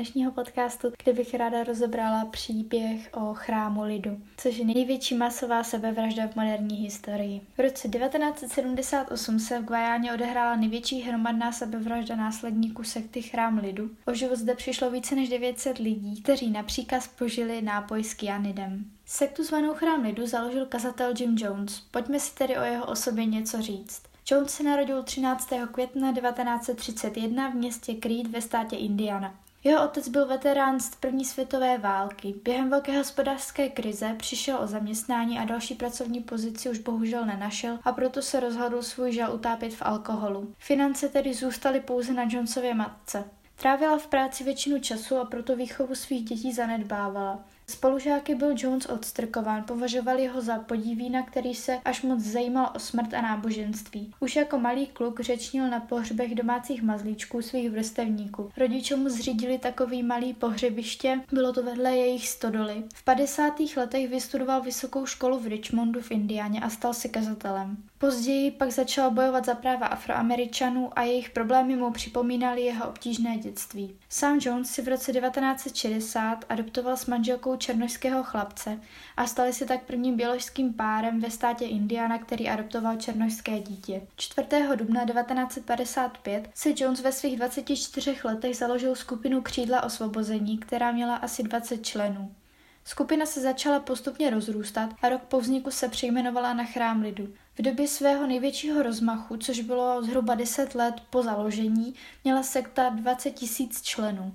dnešního podcastu, kde bych ráda rozebrala příběh o chrámu lidu, což je největší masová sebevražda v moderní historii. V roce 1978 se v Guajáně odehrála největší hromadná sebevražda následníků sekty Chrám lidu. O život zde přišlo více než 900 lidí, kteří například požili nápoj s kyanidem. Sektu zvanou Chrám lidu založil kazatel Jim Jones. Pojďme si tedy o jeho osobě něco říct. Jones se narodil 13. května 1931 v městě Creed ve státě Indiana. Jeho otec byl veterán z první světové války. Během velké hospodářské krize přišel o zaměstnání a další pracovní pozici už bohužel nenašel a proto se rozhodl svůj žal utápět v alkoholu. Finance tedy zůstaly pouze na Jonesově matce. Trávila v práci většinu času a proto výchovu svých dětí zanedbávala. Spolužáky byl Jones odstrkován, považovali ho za podívína, který se až moc zajímal o smrt a náboženství. Už jako malý kluk řečnil na pohřbech domácích mazlíčků svých vrstevníků. Rodiče mu zřídili takový malý pohřebiště, bylo to vedle jejich stodoly. V 50. letech vystudoval vysokou školu v Richmondu v Indiáně a stal se kazatelem. Později pak začal bojovat za práva afroameričanů a jejich problémy mu připomínaly jeho obtížné dětství. Sam Jones si v roce 1960 adoptoval s manželkou černožského chlapce a stali se tak prvním běložským párem ve státě Indiana, který adoptoval černožské dítě. 4. dubna 1955 si Jones ve svých 24 letech založil skupinu Křídla osvobození, která měla asi 20 členů. Skupina se začala postupně rozrůstat a rok po vzniku se přejmenovala na Chrám lidu. V době svého největšího rozmachu, což bylo zhruba 10 let po založení, měla sekta 20 tisíc členů.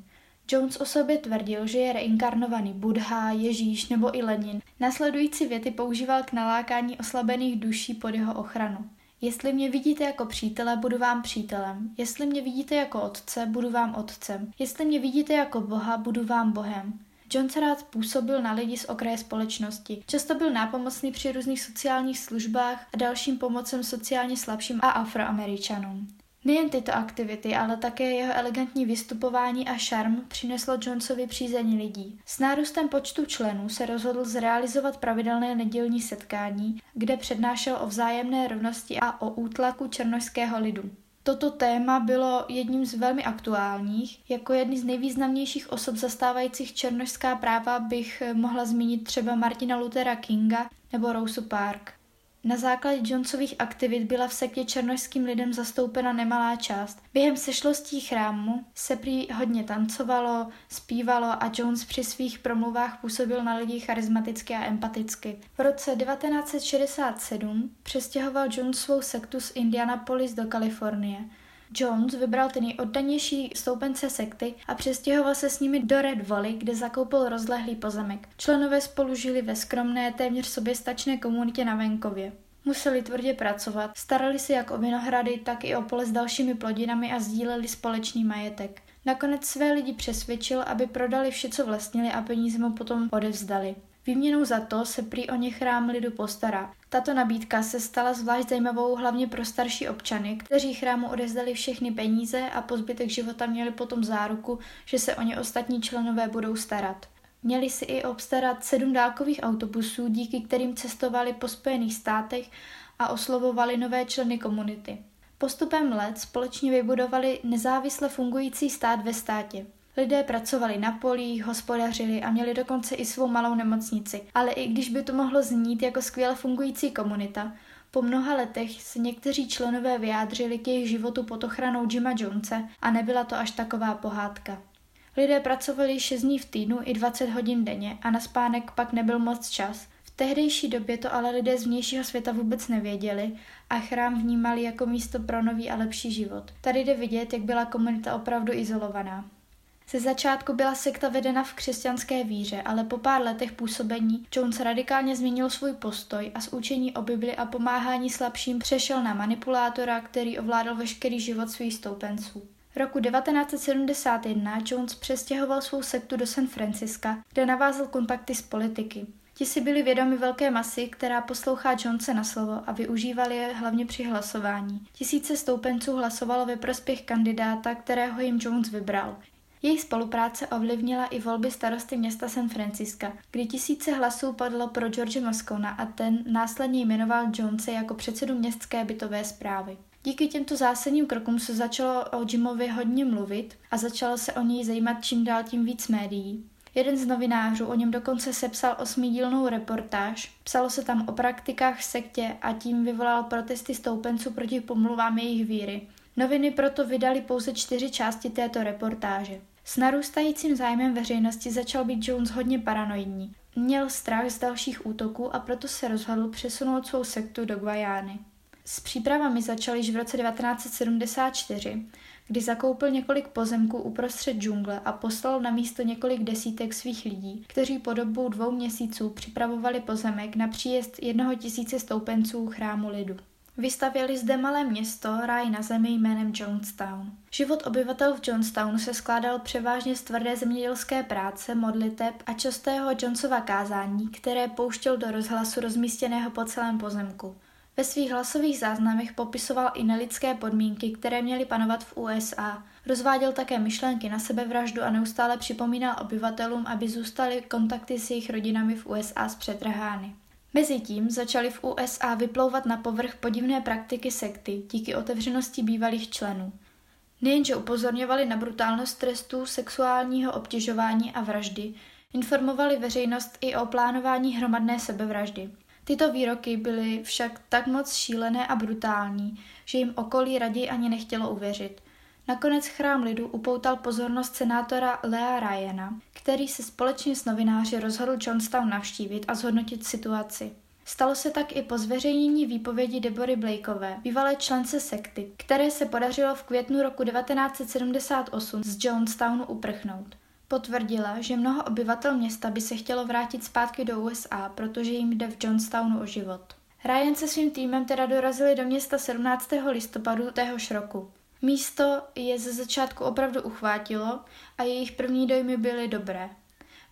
Jones o sobě tvrdil, že je reinkarnovaný Buddha, Ježíš nebo i Lenin. Následující věty používal k nalákání oslabených duší pod jeho ochranu. Jestli mě vidíte jako přítele, budu vám přítelem. Jestli mě vidíte jako otce, budu vám otcem. Jestli mě vidíte jako Boha, budu vám Bohem. Jones rád působil na lidi z okraje společnosti. Často byl nápomocný při různých sociálních službách a dalším pomocem sociálně slabším a afroameričanům. Nejen tyto aktivity, ale také jeho elegantní vystupování a šarm přineslo Jonesovi přízení lidí. S nárůstem počtu členů se rozhodl zrealizovat pravidelné nedělní setkání, kde přednášel o vzájemné rovnosti a o útlaku černožského lidu. Toto téma bylo jedním z velmi aktuálních. Jako jedný z nejvýznamnějších osob zastávajících černožská práva bych mohla zmínit třeba Martina Luthera Kinga nebo Rosu Park. Na základě Jonesových aktivit byla v sektě černožským lidem zastoupena nemalá část. Během sešlostí chrámu se prý hodně tancovalo, zpívalo a Jones při svých promluvách působil na lidi charismaticky a empaticky. V roce 1967 přestěhoval Jones svou sektu z Indianapolis do Kalifornie. Jones vybral ty nejoddanější stoupence sekty a přestěhoval se s nimi do Red Valley, kde zakoupil rozlehlý pozemek. Členové spolu žili ve skromné, téměř soběstačné komunitě na venkově. Museli tvrdě pracovat, starali se jak o vinohrady, tak i o pole s dalšími plodinami a sdíleli společný majetek. Nakonec své lidi přesvědčil, aby prodali vše, co vlastnili a peníze mu potom odevzdali. Výměnou za to se prý o ně chrám lidu postará. Tato nabídka se stala zvlášť zajímavou hlavně pro starší občany, kteří chrámu odezdali všechny peníze a po zbytek života měli potom záruku, že se o ně ostatní členové budou starat. Měli si i obstarat sedm dálkových autobusů, díky kterým cestovali po Spojených státech a oslovovali nové členy komunity. Postupem let společně vybudovali nezávisle fungující stát ve státě. Lidé pracovali na polích, hospodařili a měli dokonce i svou malou nemocnici. Ale i když by to mohlo znít jako skvěle fungující komunita, po mnoha letech se někteří členové vyjádřili k jejich životu pod ochranou Jima Jonese a nebyla to až taková pohádka. Lidé pracovali 6 dní v týdnu i 20 hodin denně a na spánek pak nebyl moc čas. V tehdejší době to ale lidé z vnějšího světa vůbec nevěděli a chrám vnímali jako místo pro nový a lepší život. Tady jde vidět, jak byla komunita opravdu izolovaná. Ze začátku byla sekta vedena v křesťanské víře, ale po pár letech působení Jones radikálně změnil svůj postoj a z učení o Bibli a pomáhání slabším přešel na manipulátora, který ovládal veškerý život svých stoupenců. Roku 1971 Jones přestěhoval svou sektu do San Franciska, kde navázal kontakty s politiky. Ti si byli vědomi velké masy, která poslouchá Jonese na slovo a využívali je hlavně při hlasování. Tisíce stoupenců hlasovalo ve prospěch kandidáta, kterého jim Jones vybral. Jejich spolupráce ovlivnila i volby starosty města San Francisca, kdy tisíce hlasů padlo pro George Moscona a ten následně jmenoval Jonese jako předsedu městské bytové zprávy. Díky těmto zásadním krokům se začalo o Jimovi hodně mluvit a začalo se o něj zajímat čím dál tím víc médií. Jeden z novinářů o něm dokonce sepsal osmidílnou reportáž. Psalo se tam o praktikách v sektě a tím vyvolal protesty stoupenců proti pomluvám jejich víry. Noviny proto vydali pouze čtyři části této reportáže. S narůstajícím zájmem veřejnosti začal být Jones hodně paranoidní. Měl strach z dalších útoků a proto se rozhodl přesunout svou sektu do Guajány. S přípravami začal již v roce 1974, kdy zakoupil několik pozemků uprostřed džungle a poslal na místo několik desítek svých lidí, kteří po dobu dvou měsíců připravovali pozemek na příjezd jednoho tisíce stoupenců chrámu lidu. Vystavěli zde malé město, ráj na zemi jménem Jonestown. Život obyvatel v Jonestownu se skládal převážně z tvrdé zemědělské práce, modliteb a častého Jonesova kázání, které pouštěl do rozhlasu rozmístěného po celém pozemku. Ve svých hlasových záznamech popisoval i nelidské podmínky, které měly panovat v USA. Rozváděl také myšlenky na sebevraždu a neustále připomínal obyvatelům, aby zůstali kontakty s jejich rodinami v USA zpřetrhány. Mezitím začaly v USA vyplouvat na povrch podivné praktiky sekty díky otevřenosti bývalých členů. Nejenže upozorňovali na brutálnost trestů, sexuálního obtěžování a vraždy, informovali veřejnost i o plánování hromadné sebevraždy. Tyto výroky byly však tak moc šílené a brutální, že jim okolí raději ani nechtělo uvěřit. Nakonec chrám lidu upoutal pozornost senátora Lea Ryana, který se společně s novináři rozhodl Johnstown navštívit a zhodnotit situaci. Stalo se tak i po zveřejnění výpovědi Debory Blakeové, bývalé člence sekty, které se podařilo v květnu roku 1978 z Johnstownu uprchnout. Potvrdila, že mnoho obyvatel města by se chtělo vrátit zpátky do USA, protože jim jde v Johnstownu o život. Ryan se svým týmem teda dorazili do města 17. listopadu téhož roku. Místo je ze začátku opravdu uchvátilo a jejich první dojmy byly dobré.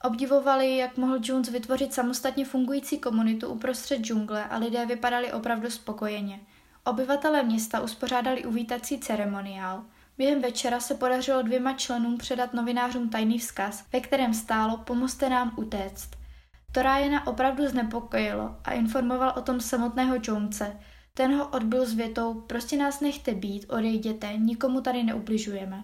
Obdivovali, jak mohl Jones vytvořit samostatně fungující komunitu uprostřed džungle a lidé vypadali opravdu spokojeně. Obyvatelé města uspořádali uvítací ceremoniál. Během večera se podařilo dvěma členům předat novinářům tajný vzkaz, ve kterém stálo Pomozte nám utéct. To Ryana opravdu znepokojilo a informoval o tom samotného Jonese. Ten ho odbil s větou, prostě nás nechte být, odejděte, nikomu tady neubližujeme.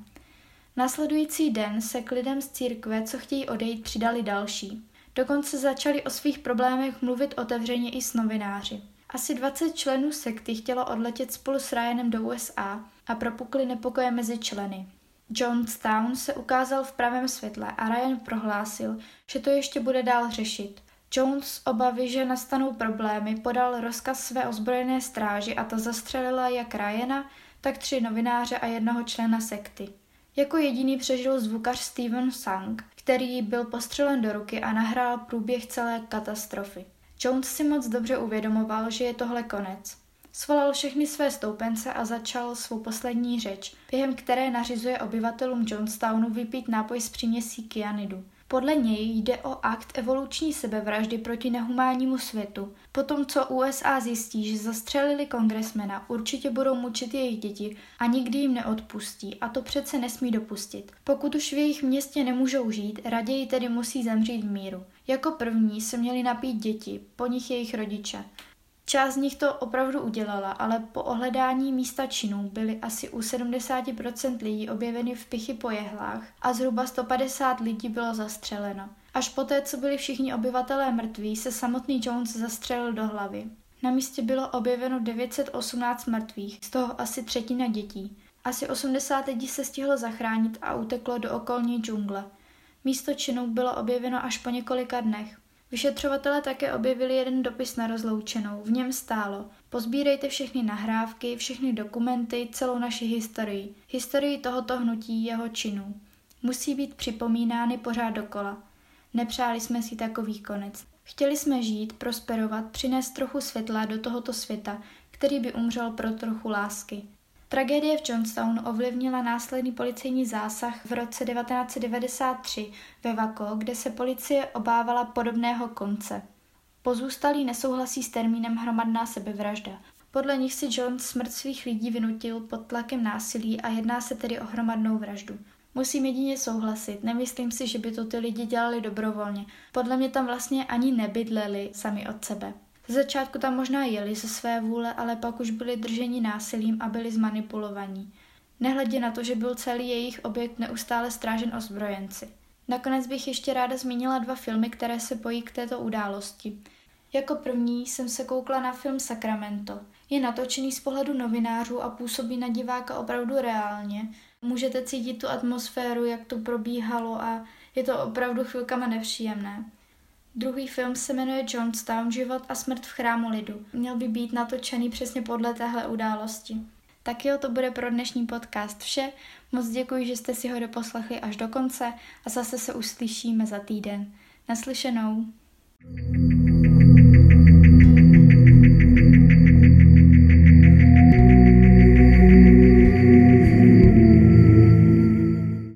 Následující den se k lidem z církve, co chtějí odejít, přidali další. Dokonce začali o svých problémech mluvit otevřeně i s novináři. Asi 20 členů sekty chtělo odletět spolu s Ryanem do USA a propukly nepokoje mezi členy. Jonestown se ukázal v pravém světle a Ryan prohlásil, že to ještě bude dál řešit. Jones obavy, že nastanou problémy, podal rozkaz své ozbrojené stráži a ta zastřelila jak Ryana, tak tři novináře a jednoho člena sekty. Jako jediný přežil zvukař Steven Sang, který byl postřelen do ruky a nahrál průběh celé katastrofy. Jones si moc dobře uvědomoval, že je tohle konec. Svolal všechny své stoupence a začal svou poslední řeč, během které nařizuje obyvatelům Jonestownu vypít nápoj s příměsí kyanidu. Podle něj jde o akt evoluční sebevraždy proti nehumánnímu světu. Potom, co USA zjistí, že zastřelili kongresmena, určitě budou mučit jejich děti a nikdy jim neodpustí a to přece nesmí dopustit. Pokud už v jejich městě nemůžou žít, raději tedy musí zemřít v míru. Jako první se měli napít děti, po nich jejich rodiče. Část z nich to opravdu udělala, ale po ohledání místa činů byly asi u 70% lidí objeveny v pichy po jehlách a zhruba 150 lidí bylo zastřeleno. Až poté, co byli všichni obyvatelé mrtví, se samotný Jones zastřelil do hlavy. Na místě bylo objeveno 918 mrtvých, z toho asi třetina dětí. Asi 80 lidí se stihlo zachránit a uteklo do okolní džungle. Místo činu bylo objeveno až po několika dnech. Vyšetřovatelé také objevili jeden dopis na rozloučenou. V něm stálo Pozbírejte všechny nahrávky, všechny dokumenty, celou naši historii. Historii tohoto hnutí jeho činů. Musí být připomínány pořád dokola. Nepřáli jsme si takový konec. Chtěli jsme žít, prosperovat, přinést trochu světla do tohoto světa, který by umřel pro trochu lásky. Tragédie v Johnstown ovlivnila následný policejní zásah v roce 1993 ve Vako, kde se policie obávala podobného konce. Pozůstalí nesouhlasí s termínem hromadná sebevražda. Podle nich si John smrt svých lidí vynutil pod tlakem násilí a jedná se tedy o hromadnou vraždu. Musím jedině souhlasit, nemyslím si, že by to ty lidi dělali dobrovolně. Podle mě tam vlastně ani nebydleli sami od sebe. Z začátku tam možná jeli ze své vůle, ale pak už byli drženi násilím a byli zmanipulovaní. Nehledě na to, že byl celý jejich objekt neustále strážen ozbrojenci. Nakonec bych ještě ráda zmínila dva filmy, které se pojí k této události. Jako první jsem se koukla na film Sacramento. Je natočený z pohledu novinářů a působí na diváka opravdu reálně. Můžete cítit tu atmosféru, jak to probíhalo a je to opravdu chvilkama nepříjemné. Druhý film se jmenuje Johnstown, život a smrt v chrámu lidu. Měl by být natočený přesně podle téhle události. Tak jo, to bude pro dnešní podcast vše. Moc děkuji, že jste si ho doposlechli až do konce a zase se uslyšíme za týden. Naslyšenou. thank you